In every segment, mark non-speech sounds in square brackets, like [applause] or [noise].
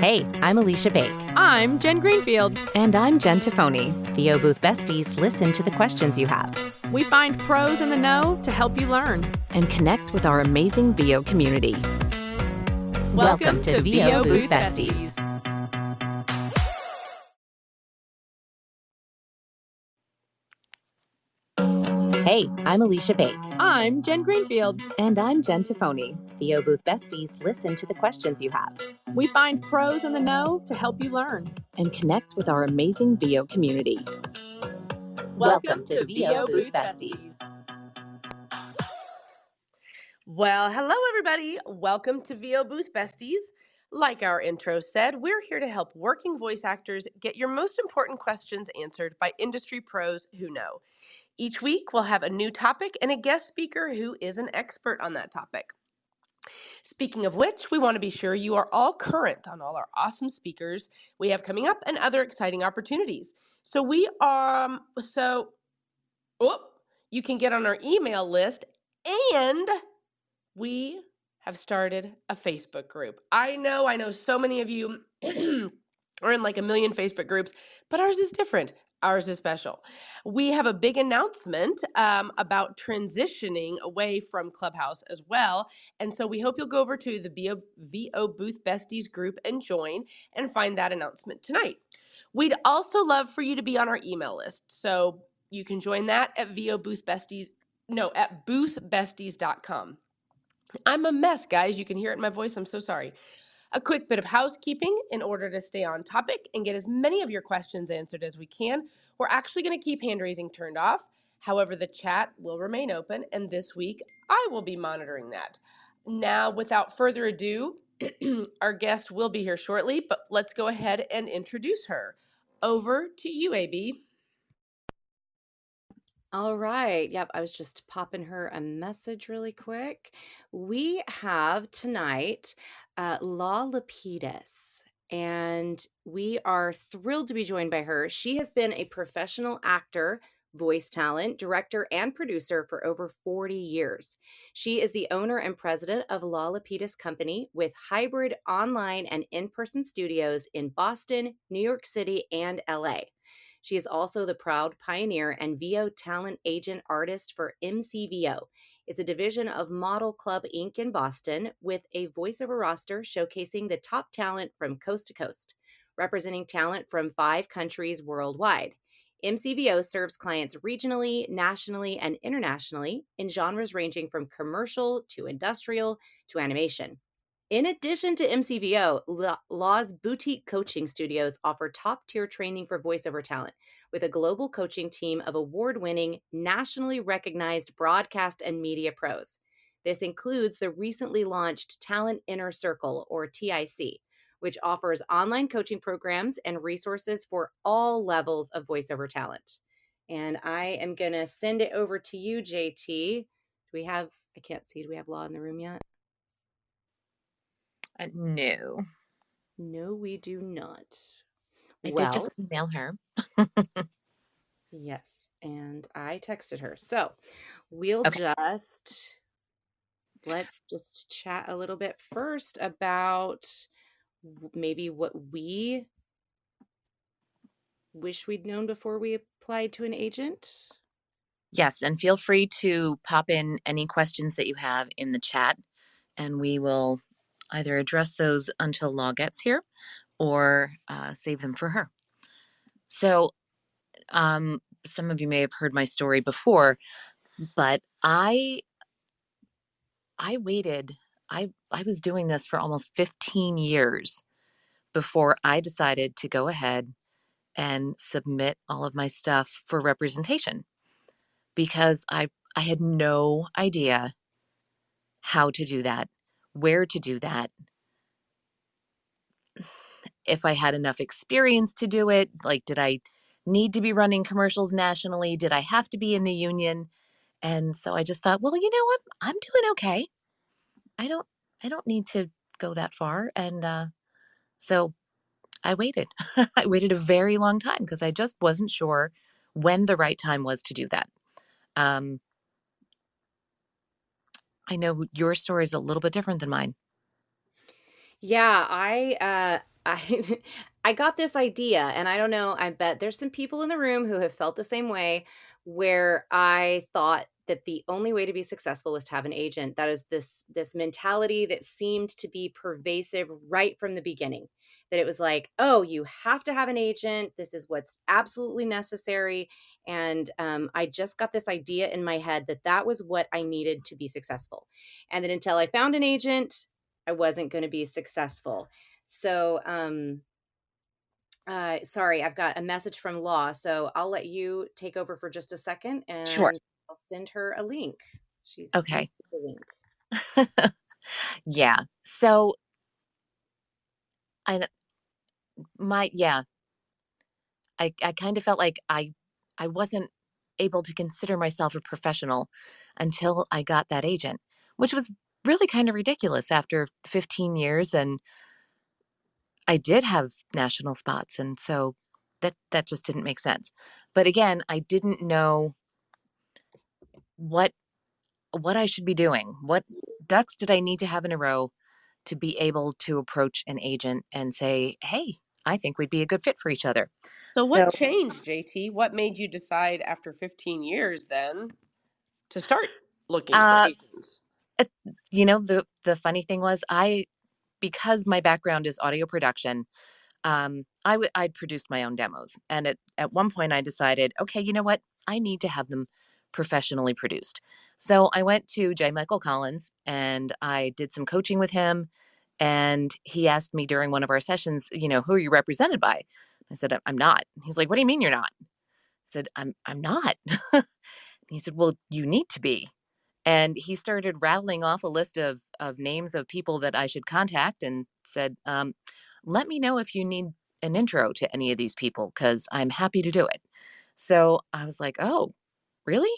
Hey, I'm Alicia Bake. I'm Jen Greenfield. And I'm Jen Tafoni. VO Booth Besties listen to the questions you have. We find pros in the know to help you learn and connect with our amazing VO community. Welcome, Welcome to, to VO, VO Booth Besties. Besties. Hey, I'm Alicia Bake. I'm Jen Greenfield. And I'm Jen Tafoni. VO Booth Besties listen to the questions you have. We find pros in the know to help you learn and connect with our amazing VO community. Welcome, Welcome to, to VO Booth Besties. Well, hello, everybody. Welcome to VO Booth Besties. Like our intro said, we're here to help working voice actors get your most important questions answered by industry pros who know. Each week, we'll have a new topic and a guest speaker who is an expert on that topic. Speaking of which, we want to be sure you are all current on all our awesome speakers we have coming up and other exciting opportunities. So we are um, so oh, you can get on our email list and we have started a Facebook group. I know, I know so many of you [clears throat] are in like a million Facebook groups, but ours is different. Ours is special. We have a big announcement um, about transitioning away from Clubhouse as well. And so we hope you'll go over to the VO, Booth Besties group and join and find that announcement tonight. We'd also love for you to be on our email list. So you can join that at VO Booth Besties, no, at boothbesties.com. I'm a mess, guys. You can hear it in my voice. I'm so sorry. A quick bit of housekeeping in order to stay on topic and get as many of your questions answered as we can. We're actually going to keep hand raising turned off. However, the chat will remain open, and this week I will be monitoring that. Now, without further ado, [clears throat] our guest will be here shortly, but let's go ahead and introduce her. Over to you, AB. All right. Yep. I was just popping her a message really quick. We have tonight uh, Lau Lapides, and we are thrilled to be joined by her. She has been a professional actor, voice talent, director, and producer for over 40 years. She is the owner and president of Lau Lapides Company with hybrid online and in person studios in Boston, New York City, and LA. She is also the proud pioneer and VO talent agent artist for MCVO. It's a division of Model Club Inc. in Boston with a voiceover roster showcasing the top talent from coast to coast, representing talent from five countries worldwide. MCVO serves clients regionally, nationally, and internationally in genres ranging from commercial to industrial to animation. In addition to MCVO, Lau's boutique coaching studios offer top tier training for voiceover talent with a global coaching team of award winning, nationally recognized broadcast and media pros. This includes the recently launched Talent Inner Circle, or TIC, which offers online coaching programs and resources for all levels of voiceover talent. And I am going to send it over to you, JT. Do we have, I can't see, do we have Lau in the room yet? Uh, no. No, we do not. I well, did just email her. yes, and I texted her. So we'll okay. just let's just chat a little bit first about maybe what we wish we'd known before we applied to an agent. Yes, and feel free to pop in any questions that you have in the chat, and we will either address those until Lau gets here or uh, save them for her. So, um, some of you may have heard my story before, but I I waited. I I was doing this for almost 15 years before I decided to go ahead and submit all of my stuff for representation because I I had no idea how to do that where to do that if I had enough experience to do it. Like, did I need to be running commercials nationally? Did I have to be in the union? And so I just thought, well, you know what? I'm doing okay. I don't I don't need to go that far. And uh, so I waited. [laughs] I waited a very long time because I just wasn't sure when the right time was to do that. Um, I know your story is a little bit different than mine. Yeah, I uh I [laughs] I got this idea and I don't know, I bet there's some people in the room who have felt the same way where I thought that the only way to be successful was to have an agent. That is this this mentality that seemed to be pervasive right from the beginning. That it was like, oh, you have to have an agent. This is what's absolutely necessary. And um, I just got this idea in my head that that was what I needed to be successful. And that until I found an agent, I wasn't going to be successful. So, um, uh, sorry, I've got a message from Lau. So I'll let you take over for just a second and Sure. I'll send her a link. She's Okay. the link. [laughs] yeah. So I my yeah, I I kind of felt like I I wasn't able to consider myself a professional until I got that agent, which was really kind of ridiculous after 15 years and I did have national spots and so that that just didn't make sense. But again, I didn't know what what I should be doing. What ducks did I need to have in a row to be able to approach an agent and say, "Hey, I think we'd be a good fit for each other." So what So- changed, JT? What made you decide after 15 years then to start looking Uh, for agents? you know the the funny thing was i because my background is audio production um i w- i'd produced my own demos and at, at one point i decided okay you know what? I need to have them professionally produced. So i went to j. Michael collins and i did some coaching with him and he asked me during one of our sessions you know who are you represented by? I said i'm not. He's like what do you mean you're not? I said i'm i'm not. [laughs] He said well you need to be and he started rattling off a list of of names of people that I should contact and said, um, "Let me know if you need an intro to any of these people because I'm happy to do it." So I was like, "Oh, really?"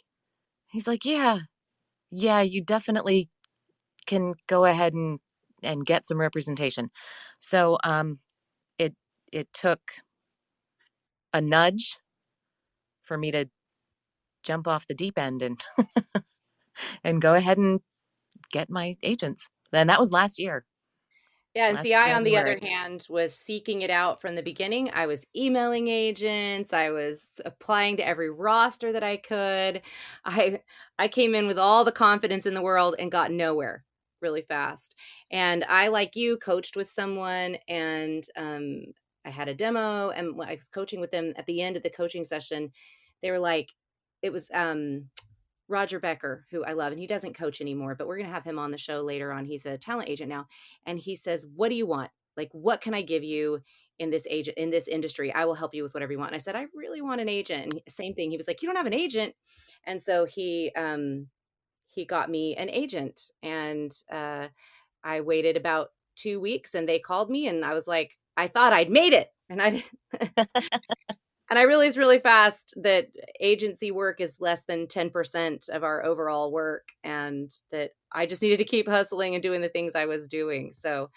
He's like, "Yeah, yeah, you definitely can go ahead and and get some representation." So um, it it took a nudge for me to jump off the deep end and [laughs] and go ahead and get my agents. And that was last year. Yeah, and Last see, I, on the other hand, was seeking it out from the beginning. I was emailing agents. I was applying to every roster that I could. I I came in with all the confidence in the world and got nowhere really fast. And I, like you, coached with someone, and um, I had a demo, and I was coaching with them at the end of the coaching session. They were like, it was um, Roger Becker, who I love, and he doesn't coach anymore, but we're going to have him on the show later on. He's a talent agent now and he says, "What do you want? Like what can I give you in this agent in this industry? I will help you with whatever you want." And I said, "I really want an agent." And same thing. He was like, "You don't have an agent." And so he um he got me an agent and uh I waited about 2 weeks and they called me and I was like, I thought I'd made it. And I [laughs] [laughs] and I realized really fast that agency work is less than 10% of our overall work and that I just needed to keep hustling and doing the things I was doing. So,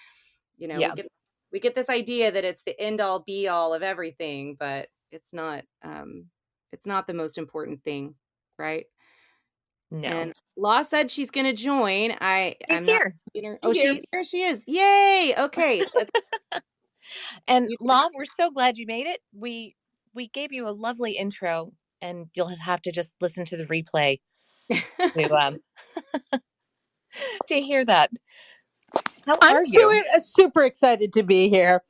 you know, Yeah. we get we get this idea that it's the end all be all of everything, but it's not um it's not the most important thing, right? No. And Lau said she's going to join. I I'm here. know, oh, He's she here. she is. Yay. [laughs] Okay. And Lau, we're so glad you made it. We we gave you a lovely intro and you'll have to just listen to the replay to [laughs] um [laughs] to hear that. How I'm you? uh, super excited to be here.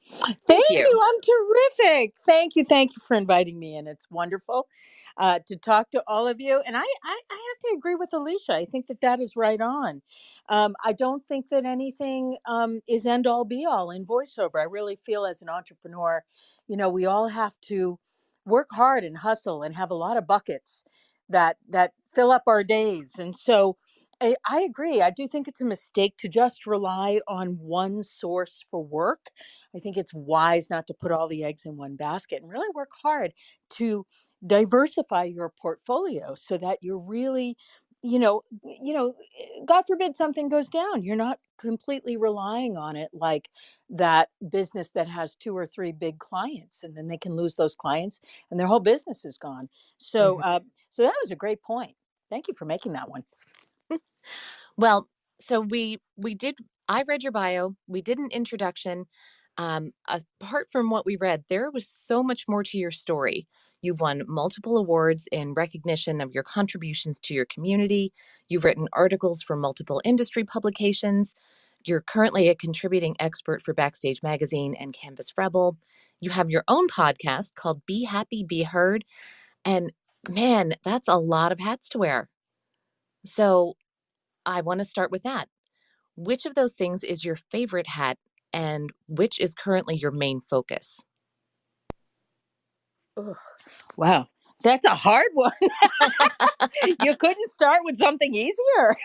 Thank, you. you. I'm terrific. Thank you. Thank you for inviting me in. It's wonderful uh, to talk to all of you. And I, I, I have to agree with Alicia. I think that that is right on. Um, I don't think that anything um, is end all be all in voiceover. I really feel as an entrepreneur, you know, we all have to work hard and hustle and have a lot of buckets that that fill up our days. And so I, I agree. I do think it's a mistake to just rely on one source for work. I think it's wise not to put all the eggs in one basket and really work hard to diversify your portfolio so that you're really you know you know eh, god forbid something goes down you're not completely relying on it like that business that has two or three big clients and then they can lose those clients and their whole business is gone so uh, so that was a great point thank you for making that one [laughs] Well, so we we did I read your bio. We did an introduction. Um, apart from what we read, there was so much more to your story. You've won multiple awards in recognition of your contributions to your community. You've written articles for multiple industry publications. You're currently a contributing expert for Backstage Magazine and Canvas Rebel. You have your own podcast called Be Happy, Be Heard. And man, that's a lot of hats to wear. So I want to start with that. Which of those things is your favorite hat and which is currently your main focus? Ugh. Wow, that's a hard one. [laughs] you couldn't start with something easier.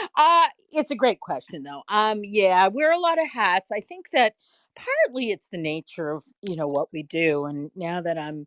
[laughs] uh, it's a great question, though. Um, yeah, I wear a lot of hats. I think that partly it's the nature of you know what we do, and now that I'm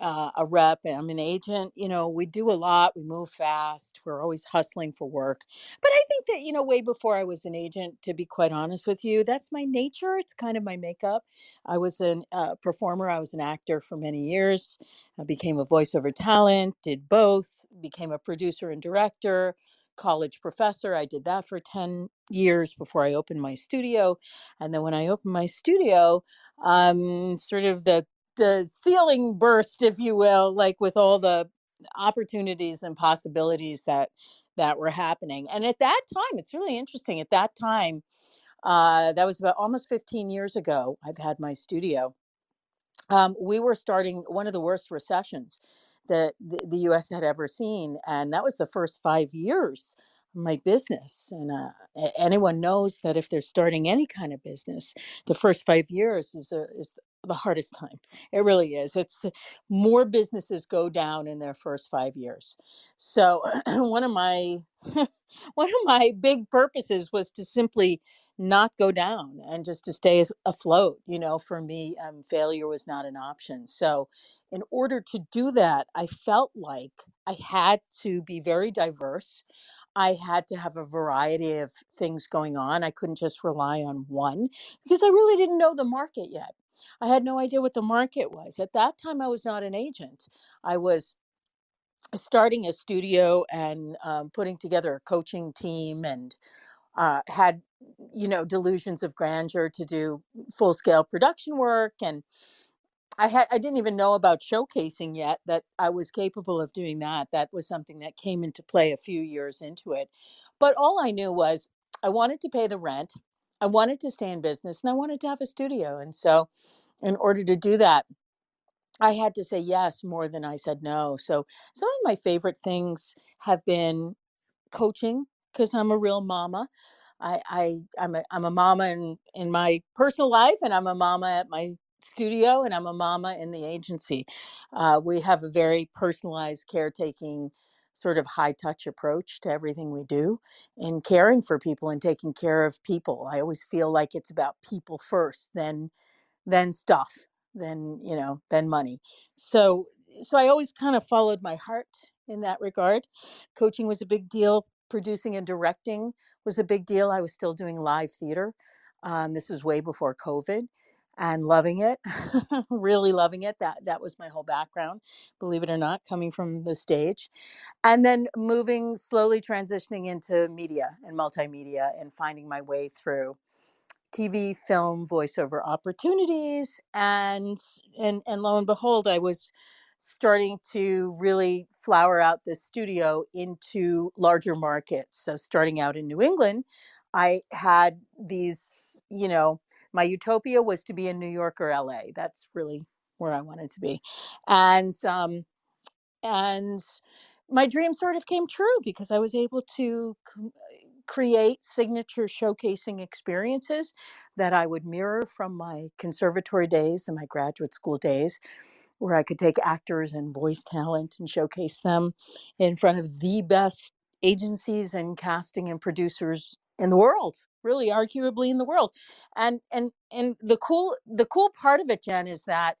uh, a rep and I'm an agent, you know, we do a lot. We move fast. We're always hustling for work. But I think that, you know, way before I was an agent, to be quite honest with you, that's my nature. It's kind of my makeup. I was a uh, performer, I was an actor for many years. I became a voiceover talent, did both, became a producer and director. College professor. I did that for 10 years before I opened my studio. And then when I opened my studio, um, sort of the the ceiling burst, if you will, like with all the opportunities and possibilities that that were happening. And at that time, it's really interesting. At that time, uh, that was about almost 15 years ago. I've had my studio. Um, we were starting one of the worst recessions that the, the U.S. had ever seen, and that was the first five years of my business. And uh, anyone knows that if they're starting any kind of business, the first five years is a, is the hardest time. It really is. It's more businesses go down in their first five years. So [clears throat] one of my [laughs] one of my big purposes was to simply not go down and just to stay afloat. You know, for me, um, failure was not an option. So in order to do that, I felt like I had to be very diverse. I had to have a variety of things going on. I couldn't just rely on one because I really didn't know the market yet. I had no idea what the market was. At that time, I was not an agent. I was starting a studio and um, putting together a coaching team and uh, had you know delusions of grandeur to do full scale production work and I had I didn't even know about showcasing yet that I was capable of doing that. That was something that came into play a few years into it. But all I knew was I wanted to pay the rent. I wanted to stay in business and I wanted to have a studio. And so in order to do that, I had to say yes more than I said no. So some of my favorite things have been coaching because I'm a real mama. I, I I'm a I'm a mama in in my personal life, and I'm a mama at my studio, and I'm a mama in the agency. Uh, we have a very personalized caretaking sort of high touch approach to everything we do in caring for people and taking care of people. I always feel like it's about people first, then then stuff, then you know, then money. So so I always kind of followed my heart in that regard. Coaching was a big deal. Producing and directing was a big deal. I was still doing live theater. Um, this was way before COVID, and loving it, [laughs] really loving it. That that was my whole background, believe it or not, coming from the stage, and then moving slowly transitioning into media and multimedia and finding my way through TV, film, voiceover opportunities, and and and lo and behold, I was starting to really flower out the studio into larger markets. So starting out in New England, I had these, you know, my utopia was to be in New York or LA. That's really where I wanted to be, and um, and my dream sort of came true because I was able to create signature showcasing experiences that I would mirror from my conservatory days and my graduate school days, where I could take actors and voice talent and showcase them in front of the best agencies and casting and producers in the world really arguably in the world and and and the cool the cool part of it jen is that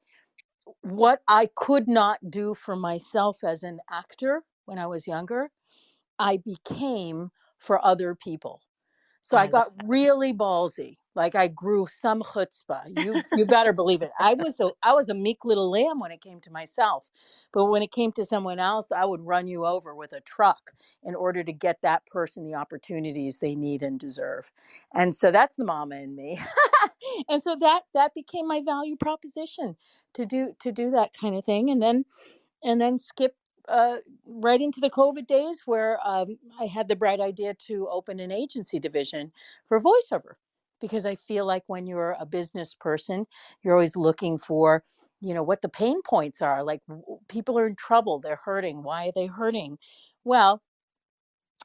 what i could not do for myself as an actor when i was younger i became for other people. So I, I got really ballsy like I grew some chutzpah. You you better believe it. I was a I was a meek little lamb when it came to myself, but when it came to someone else, I would run you over with a truck in order to get that person the opportunities they need and deserve. And so that's the mama in me. [laughs] and so that that became my value proposition to do to do that kind of thing. And then and then skip uh, right into the COVID days where um, I had the bright idea to open an agency division for voiceover because I feel like when you're a business person, you're always looking for, you know, what the pain points are. Like people are in trouble, they're hurting. Why are they hurting? Well,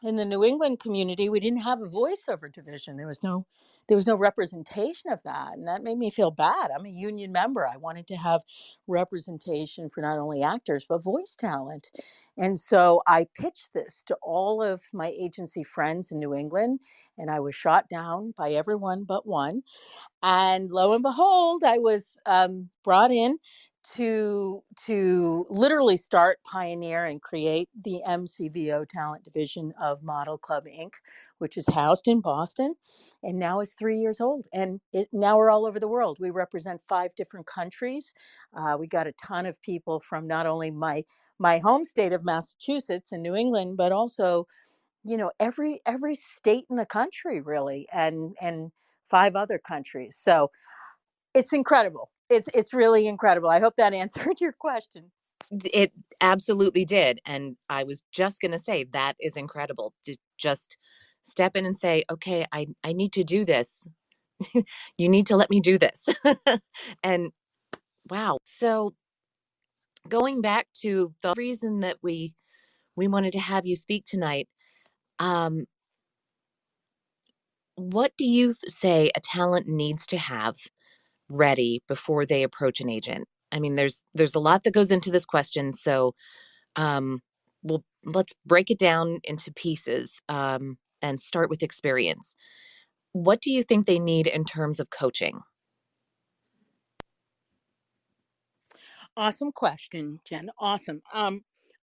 in the New England community, we didn't have a voiceover division. There was no there was no representation of that and that made me feel bad. I'm a union member i wanted to have representation for not only actors but voice talent and so i pitched this to all of my agency friends in new england and i was shot down by everyone but one and lo and behold i was um, brought in to to literally start pioneer and create the mcvo talent division of model club inc. which is housed in boston and now is three years old and it, now we're all over the world. We represent five different countries. Uh, we got a ton of people from not only my my home state of massachusetts and new england but also you know every every state in the country really and and five other countries. So it's incredible it's it's really incredible. I hope that [laughs] answered your question. It absolutely did and i was just going to say that is incredible. To just step in and say okay i i need to do this. [laughs] You need to let me do this. [laughs] And wow. So going back to the reason that we we wanted to have you speak tonight um what do you say a talent needs to have ready before they approach an agent? I mean, there's there's a lot that goes into this question, so um, we'll let's break it down into pieces um, and start with experience. What do you think they need in terms of coaching? Awesome question, Jen. Awesome. Um,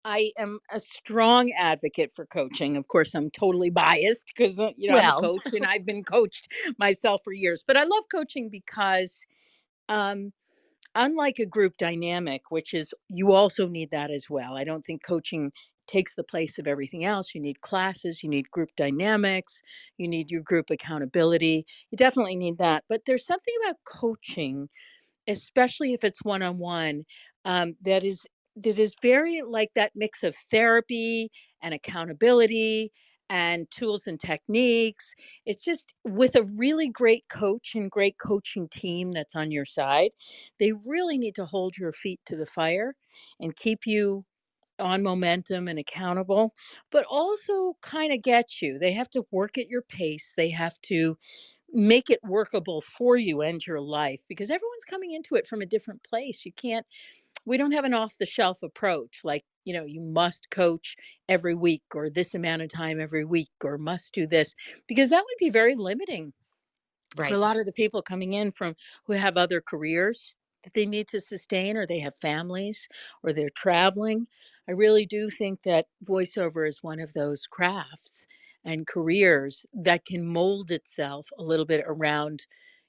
I am a strong advocate for coaching. Of course, I'm totally biased because uh, you know well. I'm a coach and I've been coached myself for years. But I love coaching because, um, unlike a group dynamic, which is you also need that as well. I don't think coaching takes the place of everything else. You need classes, you need group dynamics, you need your group accountability. You definitely need that. But there's something about coaching, especially if it's one on one, that is that is very like that mix of therapy and accountability and tools and techniques. It's just with a really great coach and great coaching team that's on your side, they really need to hold your feet to the fire and keep you on momentum and accountable, but also kind of get you. They have to work at your pace. They have to make it workable for you and your life because everyone's coming into it from a different place. You can't we don't have an off the shelf approach like you know you must coach every week or this amount of time every week or must do this because that would be very limiting right. for a lot of the people coming in from who have other careers that they need to sustain or they have families or they're traveling i really do think that voiceover is one of those crafts and careers that can mold itself a little bit around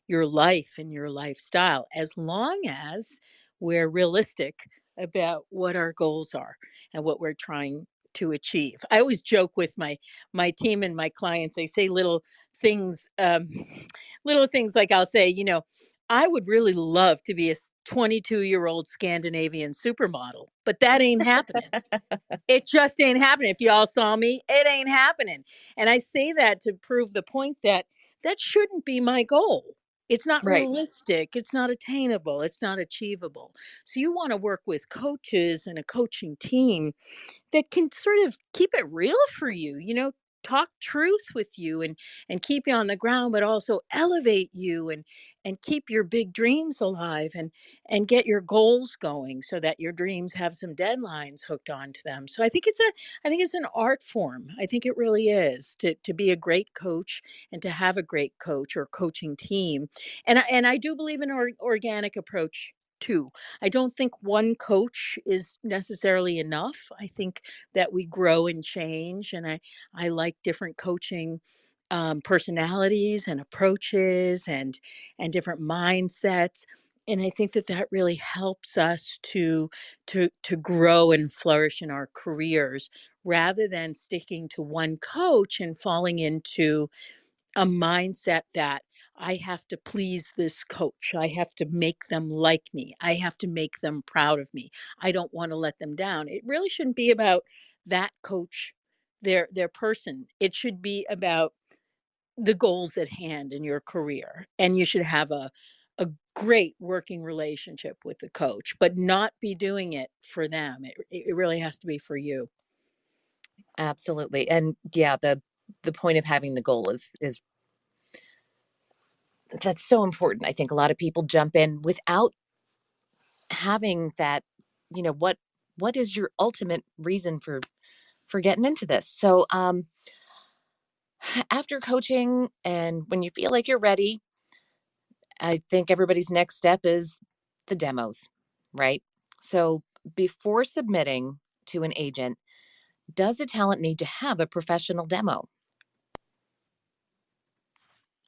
your life and your lifestyle as long as we're realistic about what our goals are and what we're trying to achieve. I always joke with my my team and my clients. I say little things, um, [laughs] little things like I'll say, you know, I would really love to be a 22 year old Scandinavian supermodel, but that ain't happening. [laughs] it just ain't happening. If y'all saw me, it ain't happening. And I say that to prove the point that that shouldn't be my goal. It's not Right. realistic. It's not attainable. It's not achievable. So you want to work with coaches and a coaching team that can sort of keep it real for you, you know, talk truth with you and and keep you on the ground but also elevate you and and keep your big dreams alive and and get your goals going so that your dreams have some deadlines hooked onto them. So i think it's a i think it's an art form. I think it really is to to be a great coach and to have a great coach or coaching team. And I, and i do believe in an organic approach too. I don't think one coach is necessarily enough. I think that we grow and change, and I I like different coaching um, personalities and approaches and and different mindsets and i think that that really helps us to to to grow and flourish in our careers rather than sticking to one coach and falling into a mindset that I have to please this coach. I have to make them like me. I have to make them proud of me. I don't want to let them down. It really shouldn't be about that coach, their their person. It should be about the goals at hand in your career. And you should have a a great working relationship with the coach, but not be doing it for them. It it really has to be for you. Absolutely. And yeah, the the point of having the goal is is that's so important. I think a lot of people jump in without having that, you know, what what is your ultimate reason for for getting into this? So um [sighs] after coaching and when you feel like you're ready, I think everybody's next step is the demos, right? So before submitting to an agent, does a talent need to have a professional demo?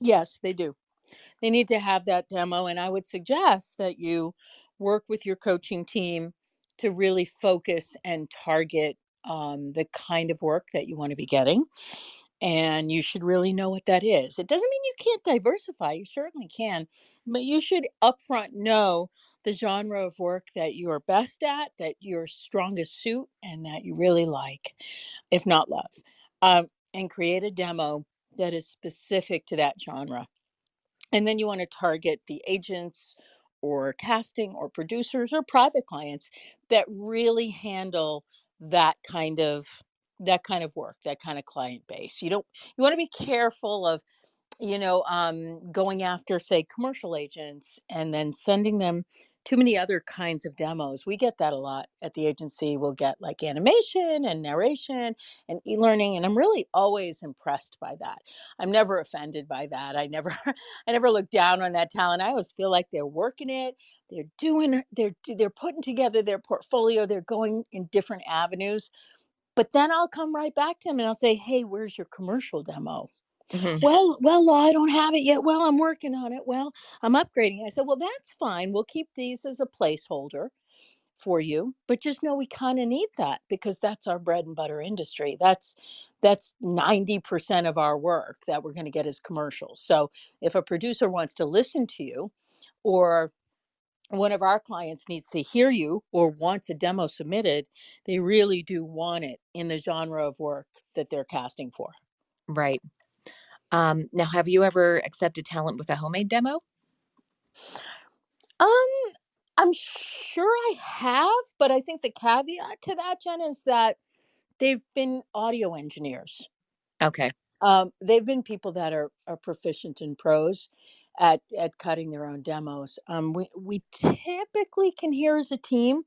Yes, they do. They need to have that demo. And I would suggest that you work with your coaching team to really focus and target um, the kind of work that you want to be getting. And you should really know what that is. It doesn't mean you can't diversify, you certainly can, but you should upfront know the genre of work that you are best at, that your strongest suit, and that you really like, if not love. Um, and create a demo that is specific to that genre. And then you want to target the agents or casting or producers or private clients that really handle that kind of that kind of work, that kind of client base. You don't you want to be careful of you know um, going after say commercial agents and then sending them too many other kinds of demos. We get that a lot at the agency. We'll get like animation and narration and e-learning and I'm really always impressed by that. I'm never offended by that. I never [laughs] I never look down on that talent. I always feel like they're working it. They're doing they're they're putting together their portfolio. They're going in different avenues. But then I'll come right back to them and I'll say, "Hey, where's your commercial demo?" Mhm. Well, well, I don't have it yet. Well, I'm working on it. Well, I'm upgrading. I said, well, that's fine. We'll keep these as a placeholder for you, but just know we kind of need that because that's our bread and butter industry. That's that's 90% of our work that we're going to get as commercials. So, if a producer wants to listen to you or one of our clients needs to hear you or wants a demo submitted, they really do want it in the genre of work that they're casting for. Right. Um, now, have you ever accepted talent with a homemade demo? Um, I'm sure I have, but I think the caveat to that, Jen, is that they've been audio engineers. Okay. Um, they've been people that are, are proficient in pros at at cutting their own demos. Um, we we typically can hear as a team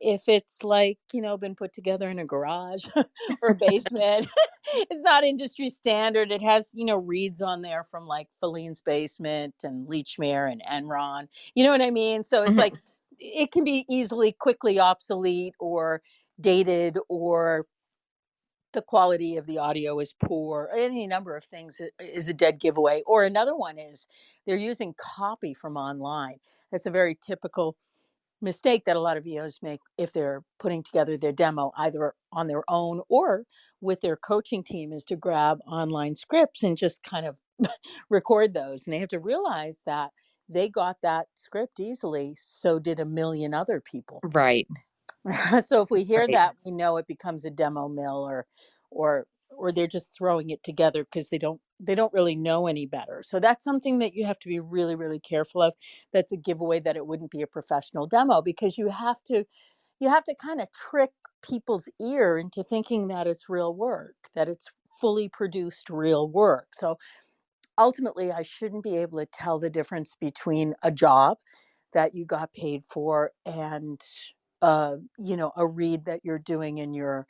if it's like you know been put together in a garage [laughs] or a basement. [laughs] [laughs] it's not industry standard. It has you know reads on there from like Filene's Basement and Lechmere and Enron. You know what I mean? So it's Mhm. like it can be easily quickly obsolete or dated or the quality of the audio is poor any number of things is a dead giveaway or another one is they're using copy from online that's a very typical mistake that a lot of VOs make if they're putting together their demo either on their own or with their coaching team is to grab online scripts and just kind of [laughs] record those and they have to realize that they got that script easily so did a million other people Right. [laughs] so if we hear Right. that we know it becomes a demo mill or or or they're just throwing it together because they don't they don't really know any better. So that's something that you have to be really really careful of. That's a giveaway that it wouldn't be a professional demo because you have to you have to kind of trick people's ear into thinking that it's real work that it's fully produced real work. So ultimately i shouldn't be able to tell the difference between a job that you got paid for and uh, you know a read that you're doing in your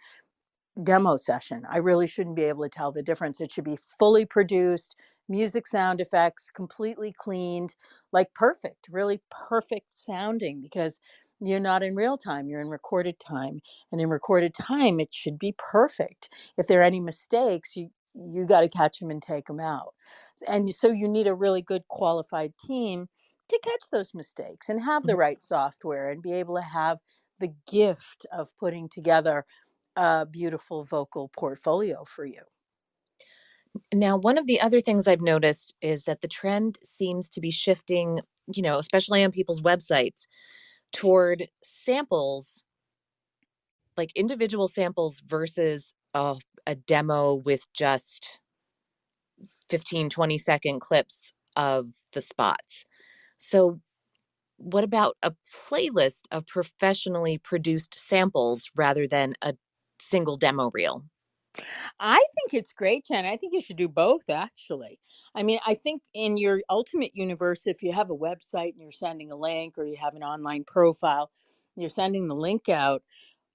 demo session. I really shouldn't be able to tell the difference. It should be fully produced music sound effects completely cleaned like perfect really perfect sounding because you're not in real time you're in recorded time and in recorded time it should be perfect. If there are any mistakes you you got to catch them and take them out. And so you need a really good qualified team to catch those mistakes and have the Mhm. right software and be able to have the gift of putting together a beautiful vocal portfolio for you. Now, one of the other things I've noticed is that the trend seems to be shifting, you know, especially on people's websites, toward samples, like individual samples versus a, a demo with just 15, 20 second clips of the spots. So, what about a playlist of professionally produced samples rather than a single demo reel? I think it's great, Jen. I think you should do both, actually. I mean, I think in your ultimate universe, if you have a website and you're sending a link or you have an online profile, you're sending the link out,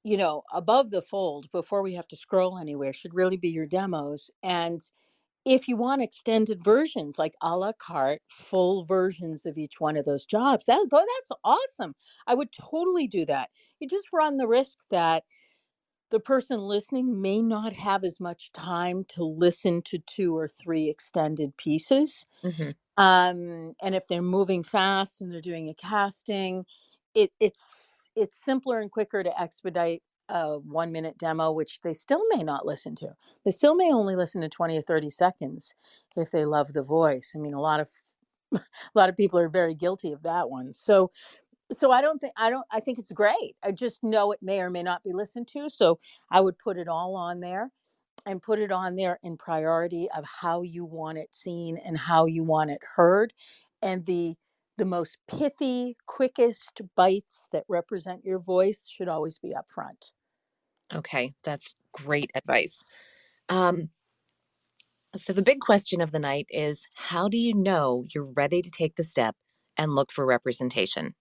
you know, above the fold before we have to scroll anywhere should really be your demos. And if you want extended versions, like a la carte, full versions of each one of those jobs, that that's awesome. I would totally do that. You just run the risk that the person listening may not have as much time to listen to two or three extended pieces. hmm Um, and if they're moving fast and they're doing a casting, it, it's it's simpler and quicker to expedite a one minute demo, which they still may not listen to. They still may only listen to 20 or 30 seconds if they love the voice. I mean, a lot of [laughs] a lot of people are very guilty of that one. So so I don't think I don't I think it's great. I just know it may or may not be listened to. So I would put it all on there and put it on there in priority of how you want it seen and how you want it heard. And the the most pithy, quickest bites that represent your voice should always be up front. Okay, that's great advice. Um, so, the big question of the night is how do you know you're ready to take the step and look for representation?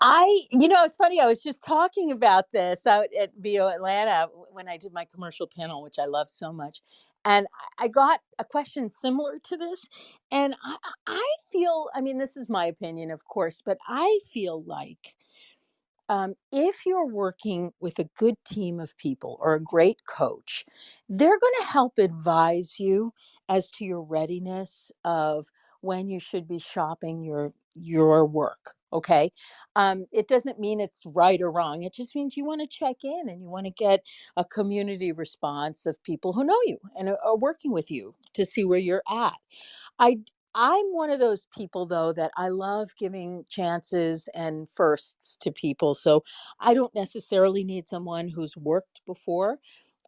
I, you know, it's funny. I was just talking about this out at VO Atlanta when I did my commercial panel, which I love so much. And I got a question similar to this. And I, I feel, I mean, this is my opinion, of course, but I feel like um, if you're working with a good team of people or a great coach, they're going to help advise you as to your readiness of when you should be shopping your your work. Okay, um, it doesn't mean it's right or wrong. It just means you want to check in and you want to get a community response of people who know you and are working with you to see where you're at. I I'm one of those people though that I love giving chances and firsts to people. So I don't necessarily need someone who's worked before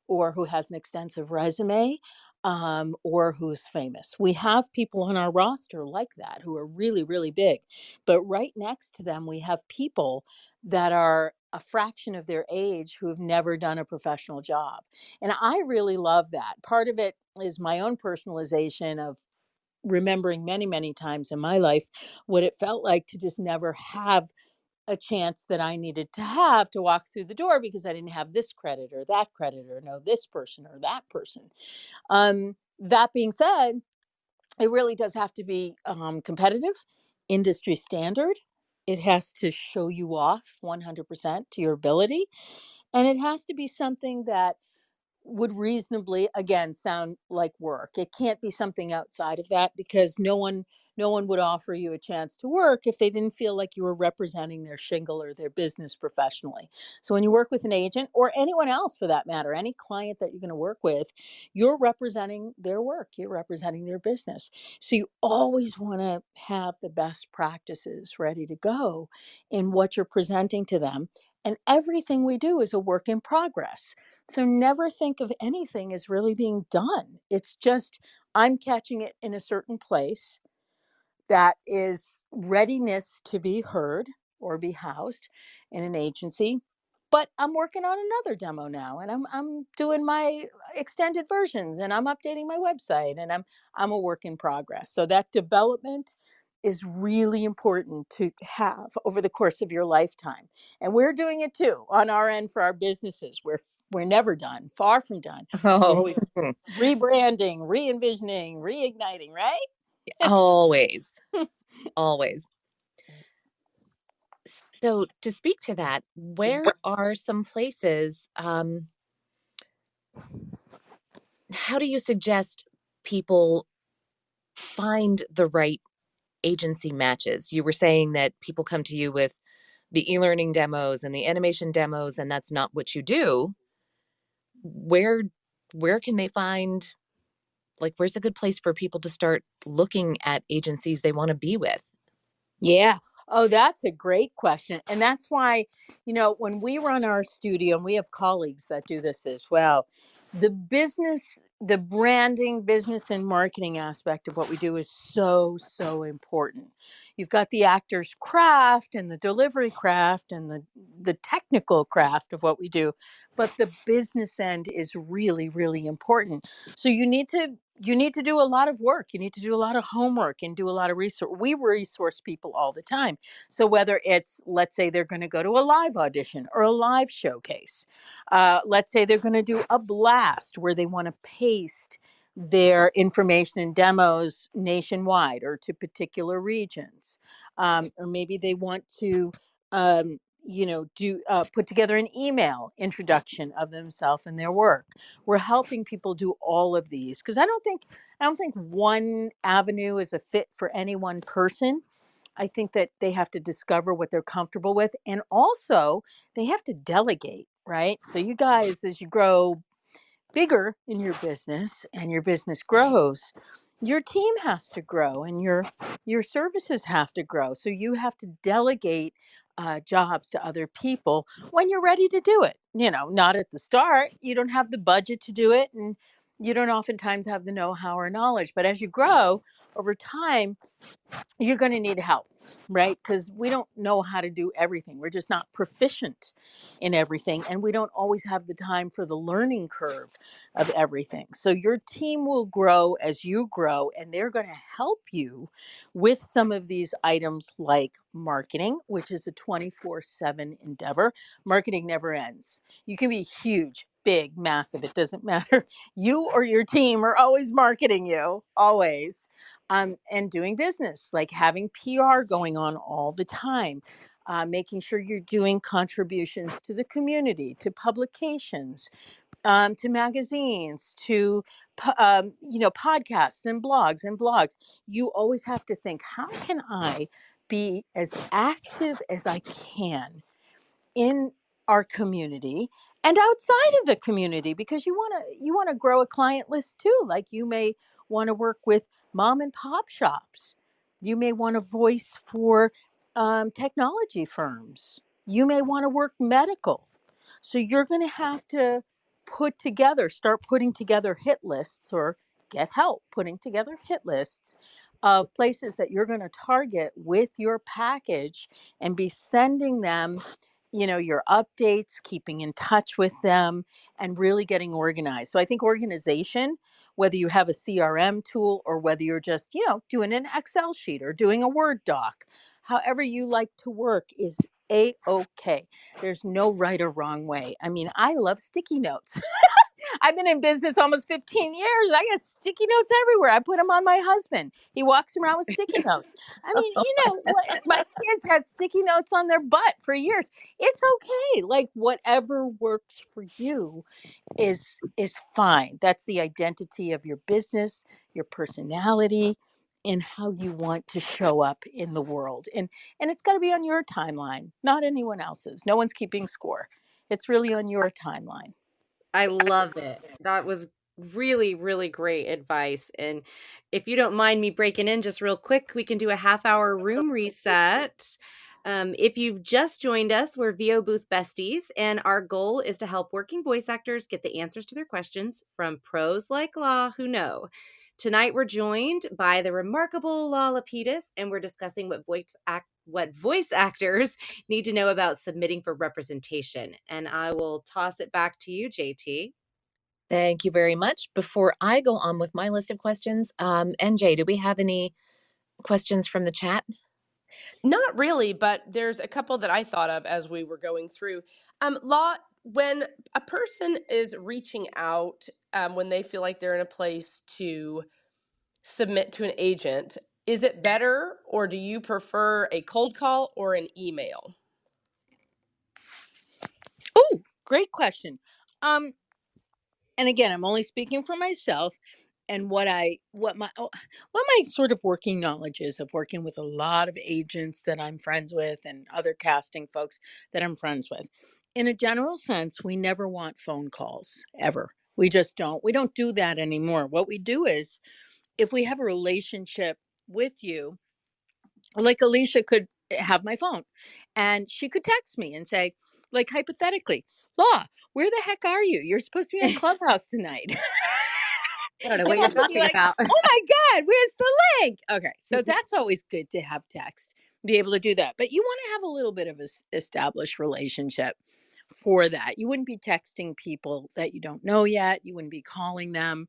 or who has an extensive resume um, or who's famous. We have people on our roster like that who are really, really big. But right next to them, we have people that are a fraction of their age who have never done a professional job. And I really love that. Part of it is my own personalization of remembering many, many times in my life what it felt like to just never have a chance that I needed to have to walk through the door because I didn't have this credit or that credit or know this person or that person. Um, that being said, it really does have to be um, competitive, industry standard. It has to show you off 100% to your ability. And it has to be something that would reasonably again sound like work. It can't be something outside of that because no one no one would offer you a chance to work if they didn't feel like you were representing their shingle or their business professionally. So when you work with an agent or anyone else for that matter any client that you're going to work with you're representing their work you're representing their business. So you always want to have the best practices ready to go in what you're presenting to them and everything we do is a work in progress so never think of anything as really being done. It's just I'm catching it in a certain place that is readiness to be heard or be housed in an agency. But I'm working on another demo now and I'm I'm doing my extended versions and I'm updating my website and I'm I'm a work in progress. So that development is really important to have over the course of your lifetime. And we're doing it too on our end for our businesses. We're we're never done, far from done. Oh, always [laughs] rebranding, re-envisioning, reigniting, right? always, always. So, to speak to that, where are some places um, how do you suggest people find the right agency matches? You were saying that people come to you with the e-learning demos and the animation demos and that's not what you do. Where where can they find like where's a good place for people to start looking at agencies they want to be with? Yeah. Oh, that's a great question. And that's why, you know, when we run our studio, and we have colleagues that do this as well, the business, the branding, business, and marketing aspect of what we do is so, so important. You've got the actor's craft and the delivery craft and the, the technical craft of what we do, but the business end is really, really important. So you need to you need to do a lot of work. You need to do a lot of homework and do a lot of research. We resource people all the time. So whether it's, let's say they're going to go to a live audition or a live showcase, uh, let's say they're going to do a blast where they want to paste their information and demos nationwide or to particular regions, um, or maybe they want to. Um, you know do uh, put together an email introduction of themselves and their work. We're helping people do all of these because i don't think i don't think one avenue is a fit for any one person. I think that they have to discover what they're comfortable with and also they have to delegate right? So you guys as you grow bigger in your business and your business grows your team has to grow and your your services have to grow. So you have to delegate uh, jobs to other people when you're ready to do it you know not at the start you don't have the budget to do it and you don't oftentimes have the know-how or knowledge but as you grow over time you're going to need help, right? Because we don't know how to do everything. We're just not proficient in everything, and we don't always have the time for the learning curve of everything. So, your team will grow as you grow, and they're going to help you with some of these items like marketing, which is a 24 7 endeavor. Marketing never ends. You can be huge, big, massive, it doesn't [laughs] matter. You or your team are always marketing you, always um, and doing business, like having PR going on all the time, uh, making sure you're doing contributions to the community, to publications, um, to magazines, to um, you know podcasts and blogs and blogs. You always have to think, how can I be as active as I can in our community and outside of the community because you want to you want to grow a client list too like you may want to work with mom and pop shops. You may want to voice for um, technology firms. You may want to work medical. So you're going to have to put together start putting together hit lists or get help putting together hit lists of places that you're going to target with your package and be sending them you know your updates keeping in touch with them and really getting organized. So i think organization whether you have a crm tool or whether you're just you know doing an excel sheet or doing a word doc however you like to work is a okay there's no right or wrong way. I mean i love sticky notes [laughs] I've been in business almost 15 years. I got sticky notes everywhere. I put them on my husband. He walks around with sticky notes. I mean, you know, [laughs] my kids had sticky notes on their butt for years. It's okay. Like whatever works for you is is fine. That's the identity of your business, your personality, and how you want to show up in the world. And and it's got to be on your timeline, not anyone else's. No one's keeping score. It's really on your timeline. I love it. That was really, really great advice. And if you don't mind me breaking in just real quick, we can do a half hour room reset. Um, if you've just joined us, we're VO Booth Besties, and our goal is to help working voice actors get the answers to their questions from pros like Lau who know. Tonight, we're joined by the remarkable Lau Lapides, and we're discussing what voice act what voice actors [laughs] need to know about submitting for representation. And I will toss it back to you, JT. Thank you very much. Before I go on with my list of questions, um, NJ, do we have any questions from the chat? Not really, but there's a couple that I thought of as we were going through. Um, Lau, when a person is reaching out, um, when they feel like they're in a place to submit to an agent, is it better or do you prefer a cold call or an email? Oh, great question. Um, and again, I'm only speaking for myself and what I what my oh, what my sort of working knowledge is of working with a lot of agents that I'm friends with and other casting folks that I'm friends with. In a general sense, we never want phone calls ever. We just don't. We don't do that anymore. What we do is if we have a relationship with you, like Alicia could have my phone and she could text me and say, like hypothetically, Lau, where the heck are you? You're supposed to be in [laughs] Clubhouse tonight. I don't know what you're I would be talking like, about. oh my God, where's the link? Okay, so mm-hmm. that's always good to have text, be able to do that. But you want to have a little bit of a s- established relationship for that. You wouldn't be texting people that you don't know yet. You wouldn't be calling them.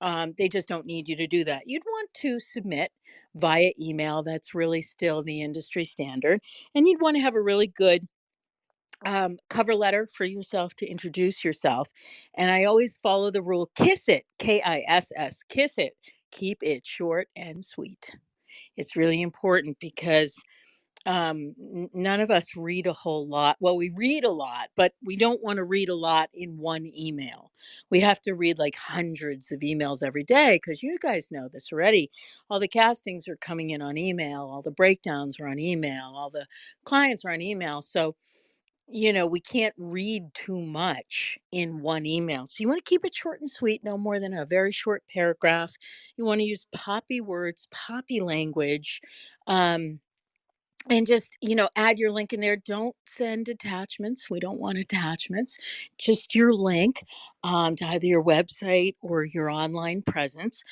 Um, they just don't need you to do that. You'd want to submit via email. That's really still the industry standard. And you'd want to have a really good um, cover letter for yourself to introduce yourself. And I always follow the rule kiss it, K I S S, kiss it. Keep it short and sweet. It's really important because um, none of us read a whole lot. Well, we read a lot, but we don't want to read a lot in one email. We have to read like hundreds of emails every day because you guys know this already. All the castings are coming in on email, all the breakdowns are on email, all the clients are on email. So, you know, we can't read too much in one email. So you want to keep it short and sweet, no more than a very short paragraph. You want to use poppy words, poppy language. Um, and just you know add your link in there. Don't send attachments. We don't want attachments. Just your link um, to either your website or your online presence.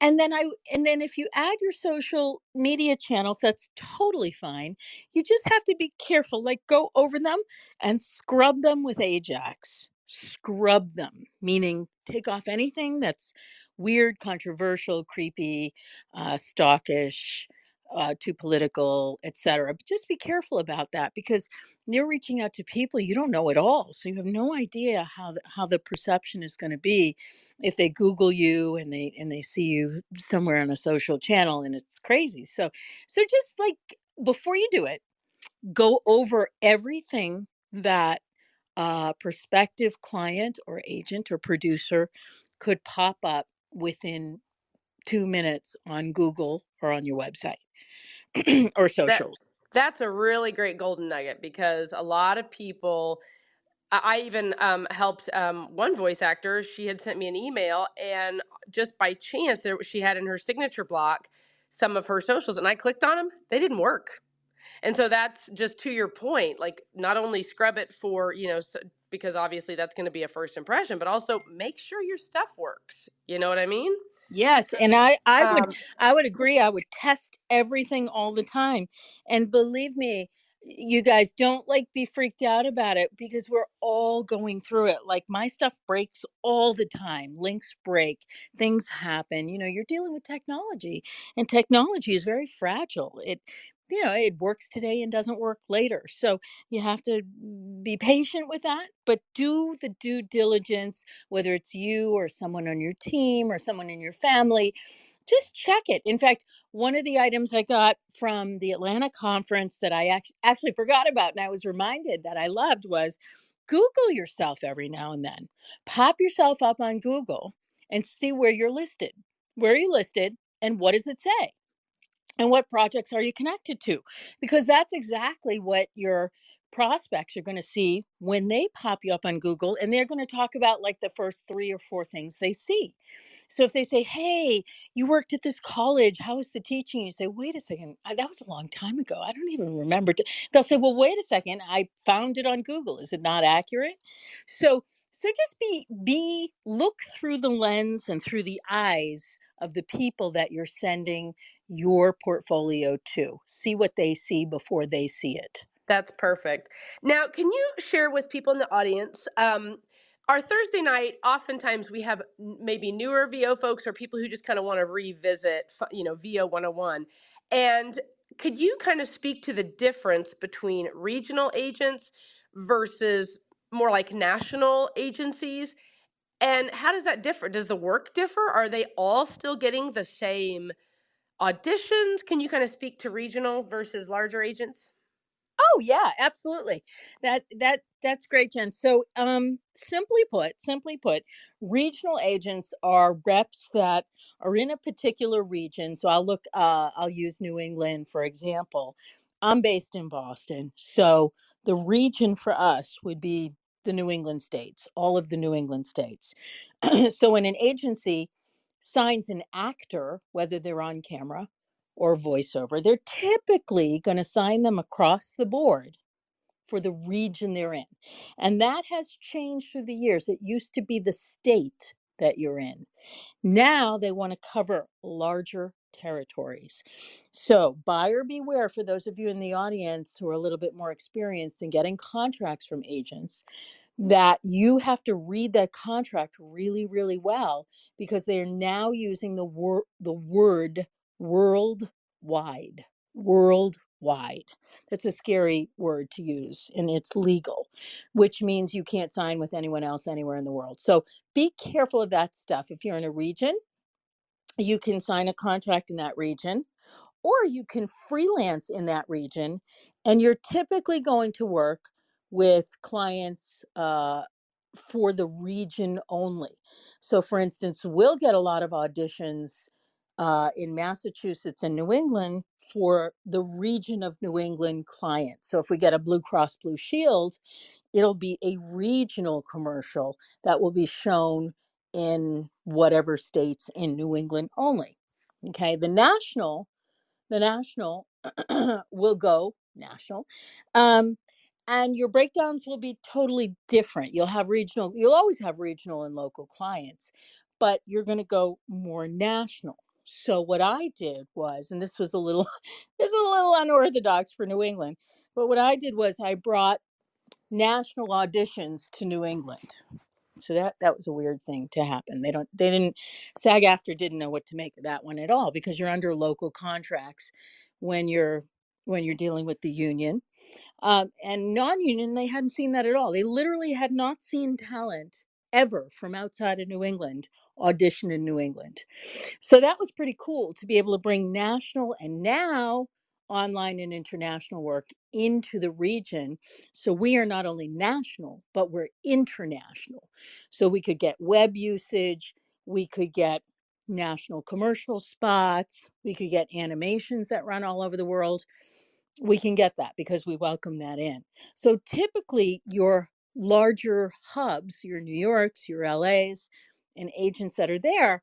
And then i and then if you add your social media channels that's totally fine. You just have to be careful like go over them and scrub them with ajax. Scrub them meaning take off anything that's weird controversial creepy uh, stalkish uh, too political, etc. But just be careful about that because you're reaching out to people you don't know at all, so you have no idea how the, how the perception is going to be if they Google you and they and they see you somewhere on a social channel, and it's crazy. So, so just like before you do it, go over everything that a prospective client or agent or producer could pop up within two minutes on Google or on your website [clears throat] or That socials. that's a really great golden nugget because a lot of people I I even um, helped um, one voice actor. She had sent me an email, and just by chance, there she had in her signature block some of her socials, and I clicked on them. They didn't work, and so that's just to your point. Like, not only scrub it for you know, so, because obviously that's going to be a first impression, but also make sure your stuff works. You know what I mean? Yes, and I I would Um, I would agree. I would test everything all the time. And believe me, you guys don't like be freaked out about it because we're all going through it. Like my stuff breaks all the time. Links break, things happen. You know, you're dealing with technology and technology is very fragile. It you know, it works today and doesn't work later. So you have to be patient with that, but do the due diligence whether it's you or someone on your team or someone in your family, just check it. In fact, one of the items I got from the Atlanta conference that I actually forgot about and I was reminded that I loved was Google yourself every now and then. Pop yourself up on Google and see where you're listed. Where are you listed and what does it say? And what projects are you connected to? Because that's exactly what your prospects are going to see when they pop you up on google and they're going to talk about like the first three or four things they see. So if they say hey you worked at this college how was the teaching? You say wait a second that was a long time ago i don't even remember t-" they'll say well wait a second i found it on google is it not accurate? So so just be be look through the lens and through the eyes of the people that you're sending your portfolio to. See what they see before they see it. That's perfect. Now, can you share with people in the audience? Um, our Thursday night, oftentimes we have maybe newer VO folks or people who just kind of want to revisit, you know, VO 101. And could you kind of speak to the difference between regional agents versus more like national agencies? And how does that differ? Does the work differ? Are they all still getting the same auditions? Can you kind of speak to regional versus larger agents? Oh yeah, absolutely. That that that's great, Jen. So, um, simply put, simply put, regional agents are reps that are in a particular region. So I'll look. Uh, I'll use New England for example. I'm based in Boston, so the region for us would be the New England states, all of the New England states. [clears throat] so when an agency signs an actor, whether they're on camera or voiceover, they're typically going to sign them across the board for the region they're in. And that has changed through the years. It used to be the state that you're in. Now they want to cover larger territories. So, buyer beware for those of you in the audience who are a little bit more experienced in getting contracts from agents that you have to read that contract really really well because they're now using the word the word worldwide worldwide. That's a scary word to use and it's legal which means you can't sign with anyone else anywhere in the world. So be careful of that stuff. If you're in a region you can sign a contract in that region or you can freelance in that region and you're typically going to work with clients uh, for the region only. So for instance we'll get a lot of auditions uh, in massachusetts and new england for the region of new england clients. So if we get a blue cross blue shield it'll be a regional commercial that will be shown in whatever states in new england only okay? The national the national [clears throat] will go national um, and your breakdowns will be totally different. You'll have regional you'll always have regional and local clients but you're going to go more national. So what i did was and this was a little [laughs] this was a little unorthodox for new england but what i did was i brought national auditions to new england so that that was a weird thing to happen. They don't they didn't SAG-AFTRA didn't know what to make of that one at all because you're under local contracts when you're when you're dealing with the union. Um, and non-union, they hadn't seen that at all. They literally had not seen talent ever from outside of New England audition in New England. So that was pretty cool to be able to bring national and now online and international work into the region. So we are not only national, but we're international. So we could get web usage, we could get national commercial spots, we could get animations that run all over the world. We can get that because we welcome that in. So typically, your larger hubs, your New Yorks, your LAs, and agents that are there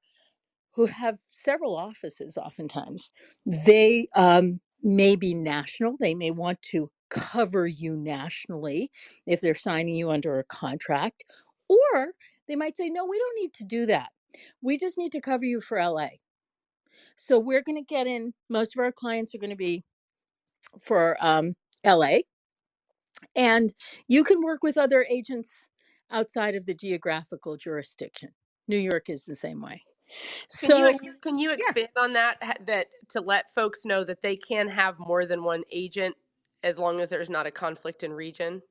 who have several offices oftentimes they um, may be national they may want to cover you nationally if they're signing you under a contract or they might say no we don't need to do that. We just need to cover you for la so we're going to get in most of our clients are going to be for um, la and you can work with other agents outside of the geographical jurisdiction. New york is the same way Can you so ex- can you yeah expand on that ha- that to let folks know that they can have more than one agent as long as there's not a conflict in region?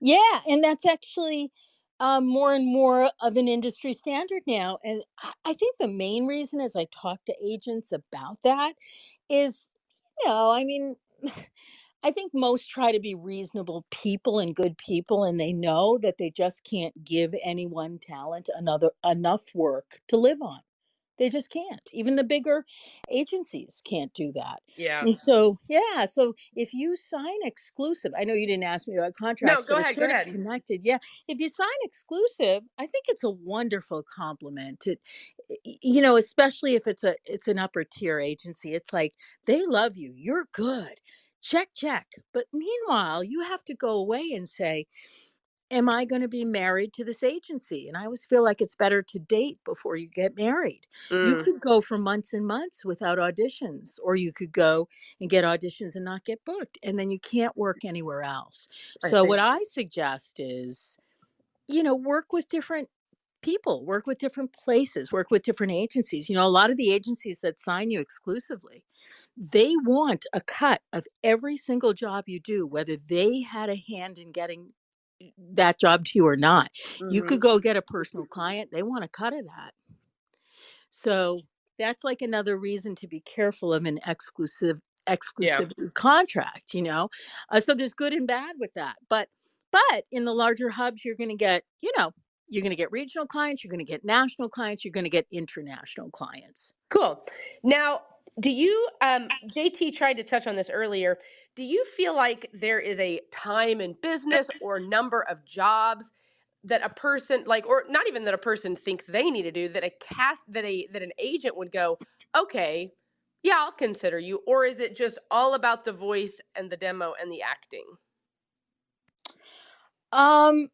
Yeah, and that's actually um, more and more of an industry standard now. And I I think the main reason, as I talk to agents about that, is, you know, I mean, [laughs] I think most try to be reasonable people and good people, and they know that they just can't give any one talent another enough work to live on. They just can't. Even the bigger agencies can't do that. Yeah. And so, yeah, so if you sign exclusive, I know you didn't ask me about contracts. No, go ahead. Go ahead. connected. Yeah. If you sign exclusive, I think it's a wonderful compliment to you know, especially if it's a it's an upper tier agency. It's like they love you. You're good. Check, check. But meanwhile, you have to go away and say, am I going to be married to this agency? And I always feel like it's better to date before you get married. You Mm, could go for months and months without auditions, or you could go and get auditions and not get booked, and then you can't work anywhere else. I So, see. what I suggest is, you know, work with different people, work with different places, work with different agencies. You know, a lot of the agencies that sign you exclusively, they want a cut of every single job you do, whether they had a hand in getting that job to you or not. You hmm could go get a personal client, they want a cut of that. So that's like another reason to be careful of an exclusive exclusivity contract, you know. Uh, so there's good and bad with that. But but in the larger hubs, you're going to get, you know, you're going to get regional clients, you're going to get national clients, you're going to get international clients. Cool. Now, do you, um, JT tried to touch on this earlier. Do you feel like there is a time in business or number of jobs that a person like, or not even that a person thinks they need to do that a cast that a that an agent would go, okay, yeah, I'll consider you, or is it just all about the voice and the demo and the acting? Um,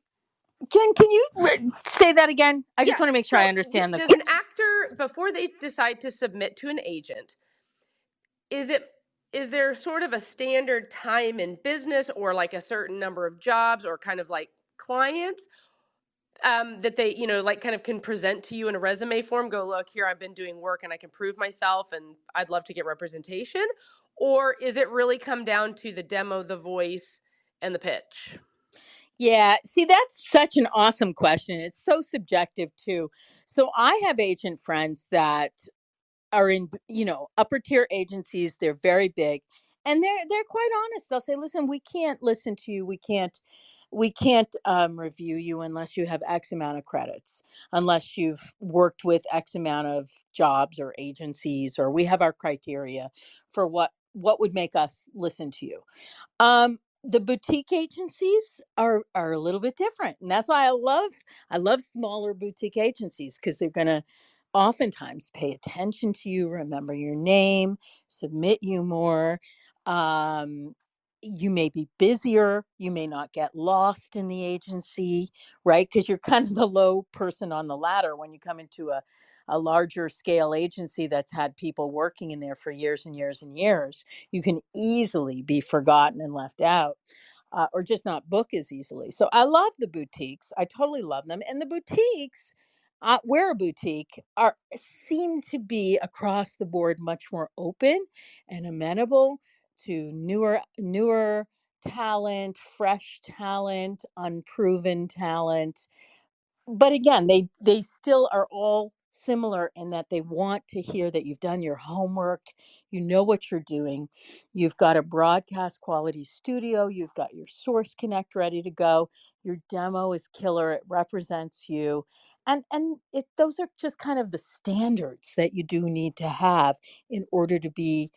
Jen, can you re- say that again? I just Yeah. want to make sure So, I d- understand the. does que- an actor before they decide to submit to an agent, is it is there sort of a standard time in business or like a certain number of jobs or kind of like clients um, that they you know like kind of can present to you in a resume form go look here i've been doing work and i can prove myself and i'd love to get representation or is it really come down to the demo the voice and the pitch Yeah, see, that's such an awesome question. It's so subjective too. So I have agent friends that are in, you know, upper tier agencies. They're very big, and they're they're quite honest. They'll say, "Listen, we can't listen to you. We can't." We can't um, review you unless you have X amount of credits, unless you've worked with X amount of jobs or agencies, or we have our criteria for what what would make us listen to you. Um, the boutique agencies are are a little bit different, and that's why I love I love smaller boutique agencies because they're gonna oftentimes pay attention to you, remember your name, submit you more. Um, you may be busier, you may not get lost in the agency, right? Because you're kind of the low person on the ladder when you come into a, a larger scale agency that's had people working in there for years and years and years you can easily be forgotten and left out uh, or just not book as easily. So I love the boutiques. I totally love them. And the boutiques, uh, we're a boutique, are seem to be across the board much more open and amenable to newer newer talent, fresh talent, unproven talent. But again they they still are all similar in that they want to hear that you've done your homework you know what you're doing you've got a broadcast quality studio you've got your Source-Connect ready to go your demo is killer it represents you and and it those are just kind of the standards that you do need to have in order to be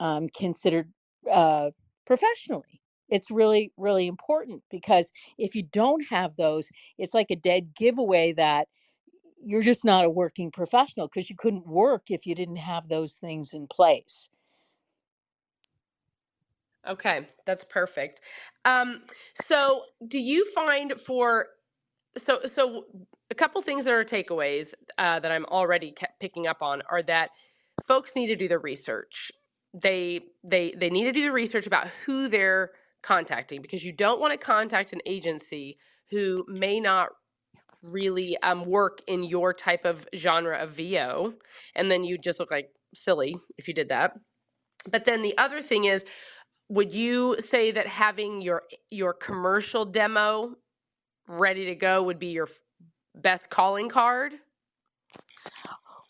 um, considered uh, professionally. It's really, really important because if you don't have those, it's like a dead giveaway that you're just not a working professional because you couldn't work if you didn't have those things in place. okay that's perfect um, so do you find for so so a couple things that are takeaways uh, that i'm already kept picking up on are that folks need to do the research they they they need to do the research about who they're contacting because you don't want to contact an agency who may not really um, work in your type of genre of vo and then you just look like silly if you did that. But then the other thing is would you say that having your your commercial demo ready to go would be your best calling card?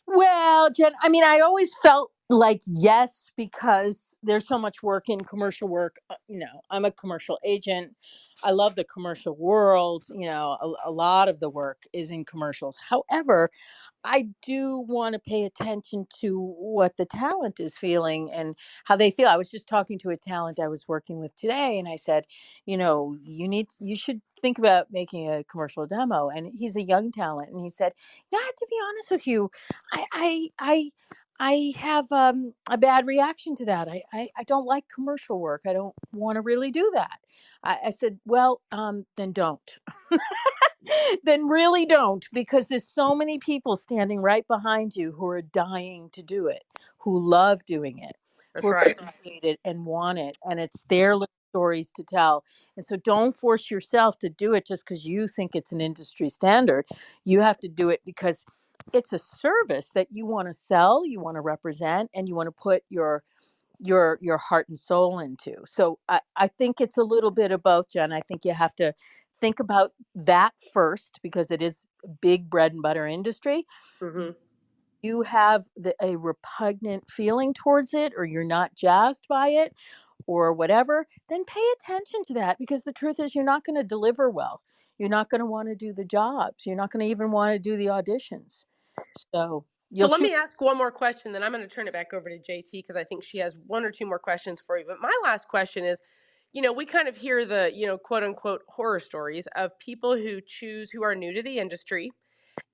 Well, Jen, I mean, I always felt like yes because there's so much work in commercial work. Uh, You know, I'm a commercial agent. I love the commercial world. You know, a, a lot of the work is in commercials. However, I do want to pay attention to what the talent is feeling and how they feel. I was just talking to a talent I was working with today, and I said, you know, you need, you should think about making a commercial demo. And he's a young talent, and he said, yeah, to be honest with you, I, I, I, I have um, a bad reaction to that. I, I, I don't like commercial work. I don't want to really do that. I, I said, well, um, then don't. [laughs] then really don't because there's so many people standing right behind you who are dying to do it who love doing it that's who right appreciate it and want it and it's their stories to tell and so don't force yourself to do it just because you think it's an industry standard you have to do it because it's a service that you want to sell you want to represent and you want to put your your your heart and soul into. So I, I think it's a little bit of both, Jen. I think you have to think about that first because it is big bread and butter industry. hmm you have the, a repugnant feeling towards it or you're not jazzed by it or whatever, then pay attention to that because the truth is you're not going to deliver well. You're not going to want to do the jobs. You're not going to even want to do the auditions. So so let me ask one more question, then I'm going to turn it back over to JT because I think she has one or two more questions for you. But my last question is, you know, we kind of hear the, you know, quote unquote horror stories of people who choose who are new to the industry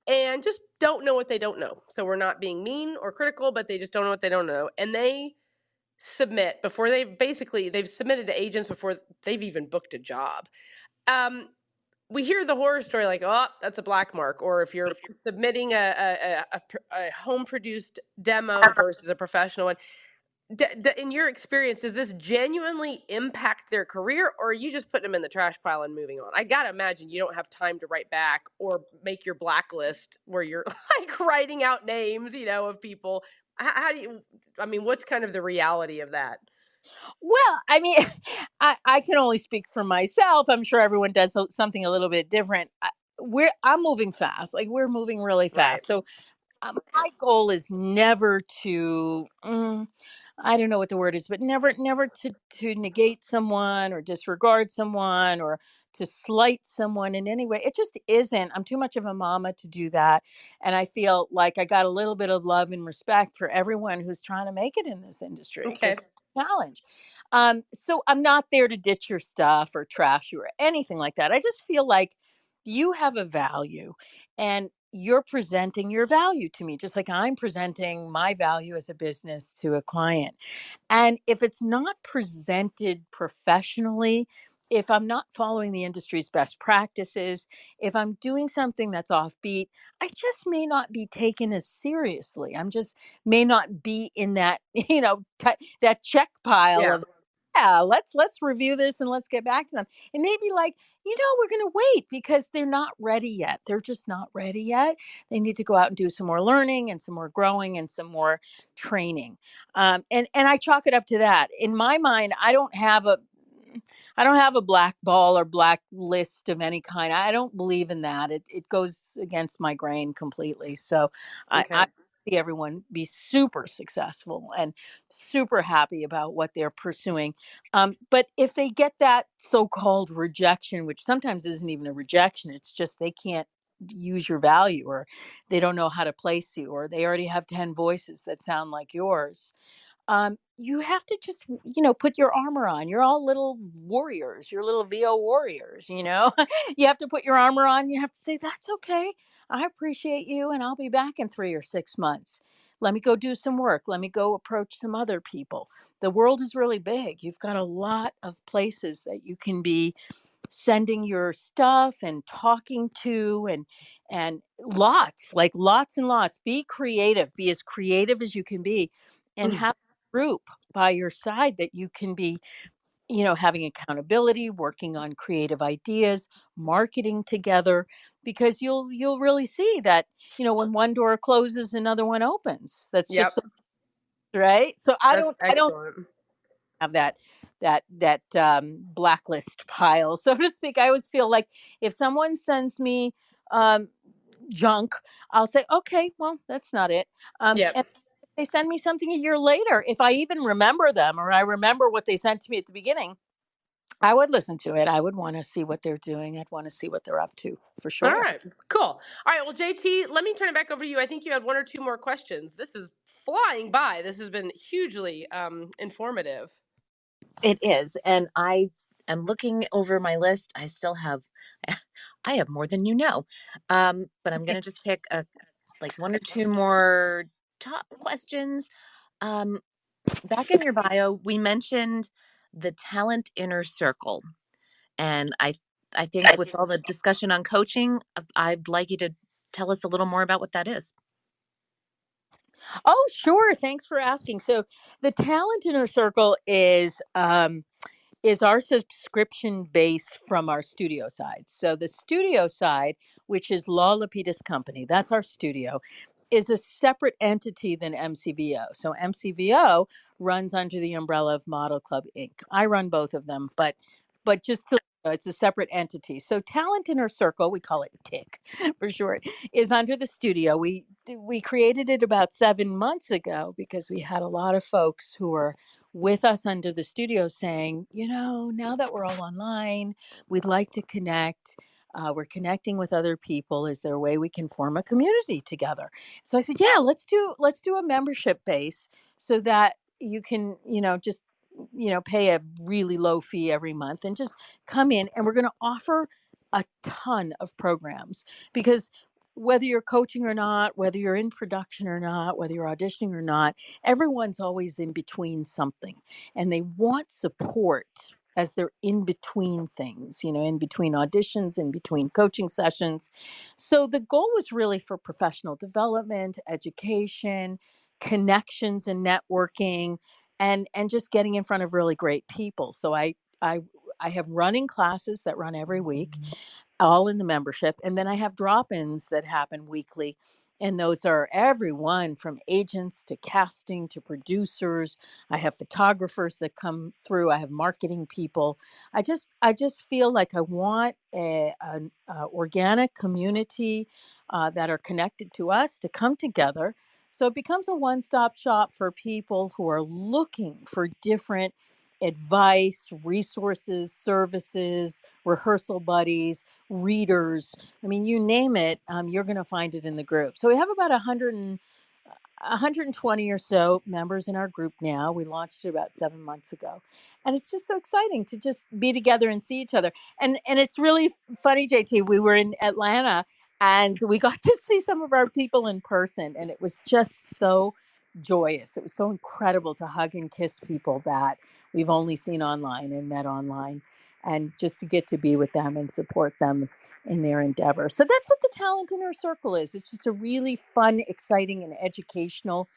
and just don't know what they don't know. So we're not being mean or critical, but they just don't know what they don't know. And they submit before they've basically they've submitted to agents before they've even booked a job. Um, we hear the horror story like, oh, that's a black mark, or if you're submitting a, a, a, a home produced demo versus a professional one. D- d- in your experience, does this genuinely impact their career, or are you just putting them in the trash pile and moving on? I gotta imagine you don't have time to write back or make your blacklist where you're [laughs] like writing out names, you know, of people. How, how do you? I mean, what's kind of the reality of that? Well, I mean, [laughs] I, I can only speak for myself. I'm sure everyone does something a little bit different. I, we're I'm moving fast. Like we're moving really fast. Right. So um, my goal is never to mm, I don't know what the word is, but never never to to negate someone or disregard someone or to slight someone in any way. It just isn't. I'm too much of a mama to do that. And I feel like I got a little bit of love and respect for everyone who's trying to make it in this industry. Okay. Challenge. Um, so I'm not there to ditch your stuff or trash you or anything like that. I just feel like you have a value and you're presenting your value to me, just like I'm presenting my value as a business to a client. And if it's not presented professionally, if I'm not following the industry's best practices, if I'm doing something that's offbeat, I just may not be taken as seriously. I'm just may not be in that, [laughs] you know, t- that check pile yeah. of yeah, let's let's review this and let's get back to them. And maybe like, you know, we're going to wait because they're not ready yet. They're just not ready yet. They need to go out and do some more learning and some more growing and some more training. Um, and and I chalk it up to that. In my mind, I don't have a I don't have a black ball or black list of any kind. I don't believe in that. It it goes against my grain completely. So okay. I, I see everyone be super successful and super happy about what they're pursuing. Um, but if they get that so-called rejection, which sometimes isn't even a rejection, it's just they can't use your value or they don't know how to place you or they already have 10 voices that sound like yours um, you have to just you know put your armor on. You're all little warriors you're little vo warriors you know? [laughs] You have to put your armor on you have to say that's okay. I appreciate you and i'll be back in three or six months. Let me go do some work. Let me go approach some other people. The world is really big. You've got a lot of places that you can be sending your stuff and talking to and and lots like lots and lots. Be creative. Be as creative as you can be and mm. have group by your side that you can be you know having accountability working on creative ideas marketing together because you'll you'll really see that you know when one door closes another one opens that's yep. just right so i don't i don't have that that that um, blacklist pile [laughs] so to speak i always feel like if someone sends me um, junk i'll say okay well that's not it um, yep. and they send me something a year later, if I even remember them or I remember what they sent to me at the beginning, I would listen to it. I would want to see what they're doing. I'd want to see what they're up to for sure. All right, cool. All right, well, JT, let me turn it back over to you. I think you had one or two more questions. This is flying by. This has been hugely um, informative. It is, and I am looking over my list. I still have, [laughs] I have more than you know, um, but I'm going [laughs] to just pick a like one or two more top questions. Um, back in your bio, we mentioned the talent inner circle, and I I think with all the discussion on coaching, I'd like you to tell us a little more about what that is. Oh, sure. Thanks for asking. So, the talent inner circle is um, is our subscription base from our studio side. So the studio side, which is Lau Lapides Company, that's our studio is a separate entity than MCVO. So MCVO runs under the umbrella of Model Club Inc. I run both of them, but but just to it's a separate entity. So Talent Inner Circle, we call it TIC [laughs] for short, is under the studio. We we created it about seven months ago because we had a lot of folks who were with us under the studio saying, you know, now that we're all online, we'd like to connect. Uh, we're connecting with other people. Is there a way we can form a community together? So I said, yeah, let's do let's do a membership base so that you can, you know, just you know, pay a really low fee every month and just come in and we're going to offer a ton of programs because whether you're coaching or not, whether you're in production or not, whether you're auditioning or not, everyone's always in between something and they want support as they're in between things, you know, in between auditions, in between coaching sessions. So the goal was really for professional development, education, connections and networking and and just getting in front of really great people. So I I I have running classes that run every week, mm-hmm. all in the membership, and then I have drop-ins that happen weekly. And those are everyone from agents to casting to producers. I have photographers that come through. I have marketing people. I just I just feel like I want a, an a organic community uh, that are connected to us to come together so it becomes a one stop shop for people who are looking for different advice, resources, services, rehearsal buddies, readers. I mean, you name it, um, you're going to find it in the group. So we have about 100 and, 120 or so members in our group now. We launched it about seven months ago, and it's just so exciting to just be together and see each other. And and it's really funny, JT. We were in Atlanta and we got [laughs] to see some of our people in person and it was just so joyous it was so incredible to hug and kiss people that we've only seen online and met online and just to get to be with them and support them in their endeavor so that's what the talent inner circle is it's just a really fun exciting and educational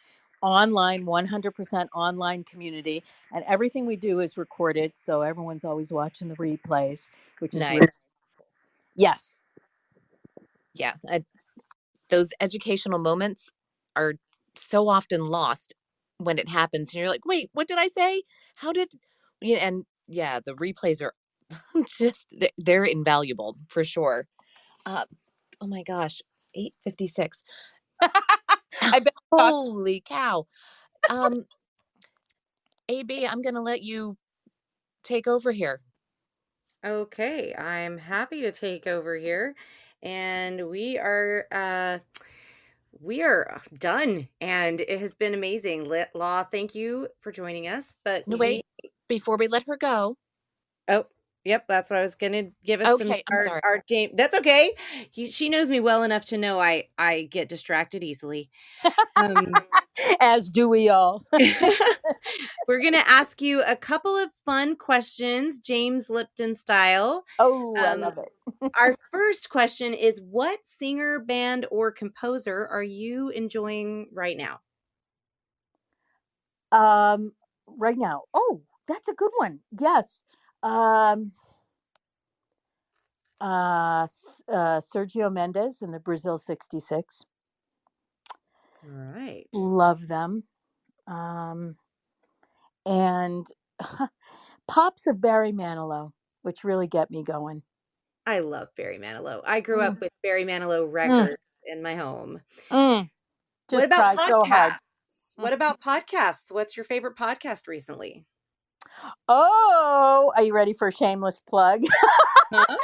online 100% online community and everything we do is recorded so everyone's always watching the replays which is Nice. really yes Yeah. I, those educational moments are so often lost when it happens. And you're like, wait, what did I say? How did. And yeah, the replays are [laughs] just, they- they're invaluable for sure. Uh, oh my gosh, 856. I bet [laughs] Holy cow. Um, AB, I'm going to let you take over here. Okay, I'm happy to take over here. And we are uh we are uh, done and it has been amazing. Lit Lau, thank you for joining us. But No, we- wait. Before we let her go, Oh, yep, that's what I was gonna give us some Okay, I'm our, sorry. our. That's okay. He, she knows me well enough to know I I get distracted easily. Um, [laughs] as do we all. [laughs] we're gonna ask you a couple of fun questions, James Lipton style. Oh, I Um, love it. Our [laughs] first question is: What singer, band, or composer are you enjoying right now? Um, right now. Oh, that's a good one. Yes. Um, uh, uh, Sergio Mendes and the Brazil 66. All right. Love them. Um, and [laughs] pops of Barry Manilow, which really get me going. I love Barry Manilow. I grew Mm. up with Barry Manilow records in my home. Mm, just what about podcasts? so. What about podcasts? What's your favorite podcast recently? Oh, are you ready for a shameless plug? [laughs] Huh?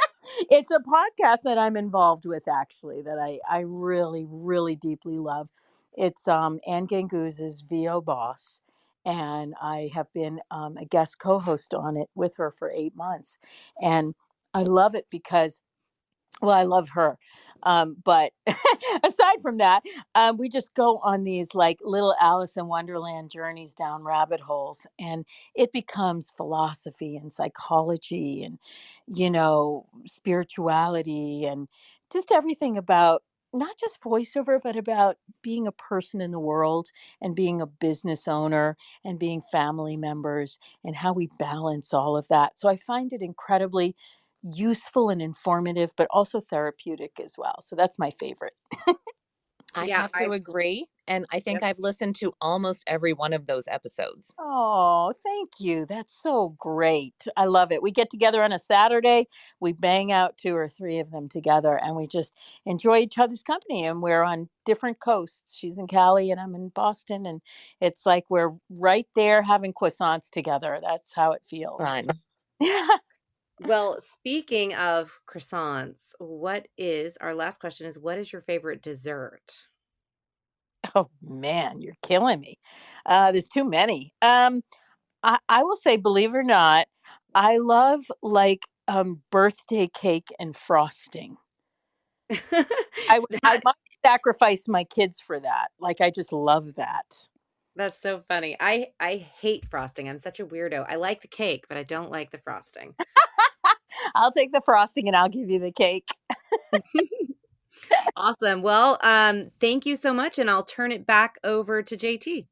it's a podcast that I'm involved with actually that I, I really, really deeply love. It's um Anne Ganguzza's VO Boss. And I have been um, a guest co-host on it with her for eight months. And I love it because well, I love her. Um, but [laughs] aside from that, um, we just go on these like little Alice in Wonderland journeys down rabbit holes, and it becomes philosophy and psychology and, you know, spirituality and just everything about not just voiceover, but about being a person in the world and being a business owner and being family members and how we balance all of that. So I find it incredibly useful and informative, but also therapeutic as well. So that's my favorite. I Yeah, have to I- agree. And I think I've listened to almost every one of those episodes. Oh, thank you. That's so great. I love it. We get together on a Saturday, we bang out two or three of them together, and we just enjoy each other's company. And we're on different coasts. She's in Cali, and I'm in Boston. And it's like we're right there having croissants together. That's how it feels. Fun. [laughs] Yeah. Well, speaking of croissants, what is our last question is what is your favorite dessert? Oh man, you're killing me. Uh, there's too many. Um, I, I will say, believe it or not, I love like um, birthday cake and frosting. I [laughs] would I might sacrifice my kids for that. Like I just love that. that's so funny. I I hate frosting. I'm such a weirdo. I like the cake, but I don't like the frosting. I'll take the frosting and I'll give you the cake. [laughs] awesome. Well, um, thank you so much, and I'll turn it back over to JT.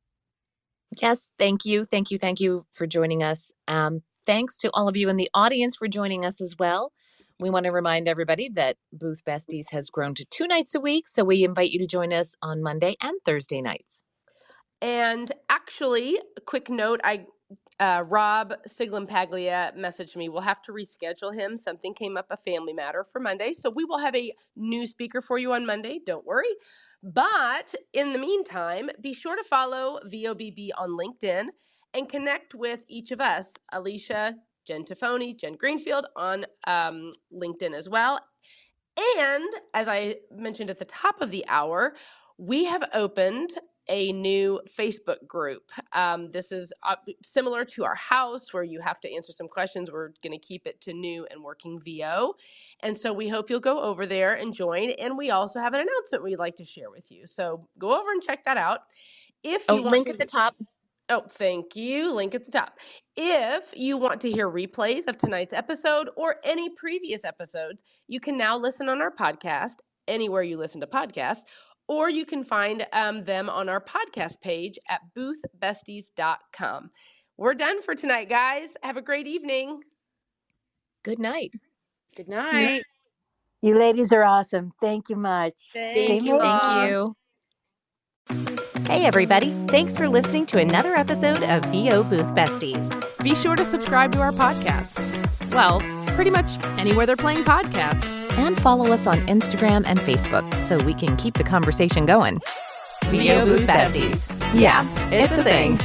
Yes, thank you. Thank you. Thank you for joining us. Um, thanks to all of you in the audience for joining us as well. We want to remind everybody that Booth Besties has grown to two nights a week. So we invite you to join us on Monday and Thursday nights. And actually, a quick note: I uh, Rob Sciglimpaglia messaged me. We'll have to reschedule him. Something came up, a family matter for Monday, so we will have a new speaker for you on Monday. Don't worry. But in the meantime, be sure to follow VOBB on LinkedIn and connect with each of us, Alicia, Jen Tafoni, Jen Greenfield on um, LinkedIn as well. And as I mentioned at the top of the hour, we have opened a new Facebook group. Um, this is uh, similar to our house where you have to answer some questions. We're going to keep it to new and working VO. And so we hope you'll go over there and join. And we also have an announcement we'd like to share with you. So go over and check that out. If Oh, you want link to at the top. Oh, thank you. Link at the top. If you want to hear replays of tonight's episode or any previous episodes, you can now listen on our podcast anywhere you listen to podcasts, or you can find um, them on our podcast page at boothbesties.com. We're done for tonight, guys. Have a great evening. Good night. Good night. You ladies are awesome. Thank you much. Thank you, you. Mom. Thank you. Hey, everybody. Thanks for listening to another episode of VO Booth Besties. Be sure to subscribe to our podcast. Well, pretty much anywhere they're playing podcasts. And follow us on Instagram and Facebook so we can keep the conversation going. VO Booth Besties. Yeah, it's a thing.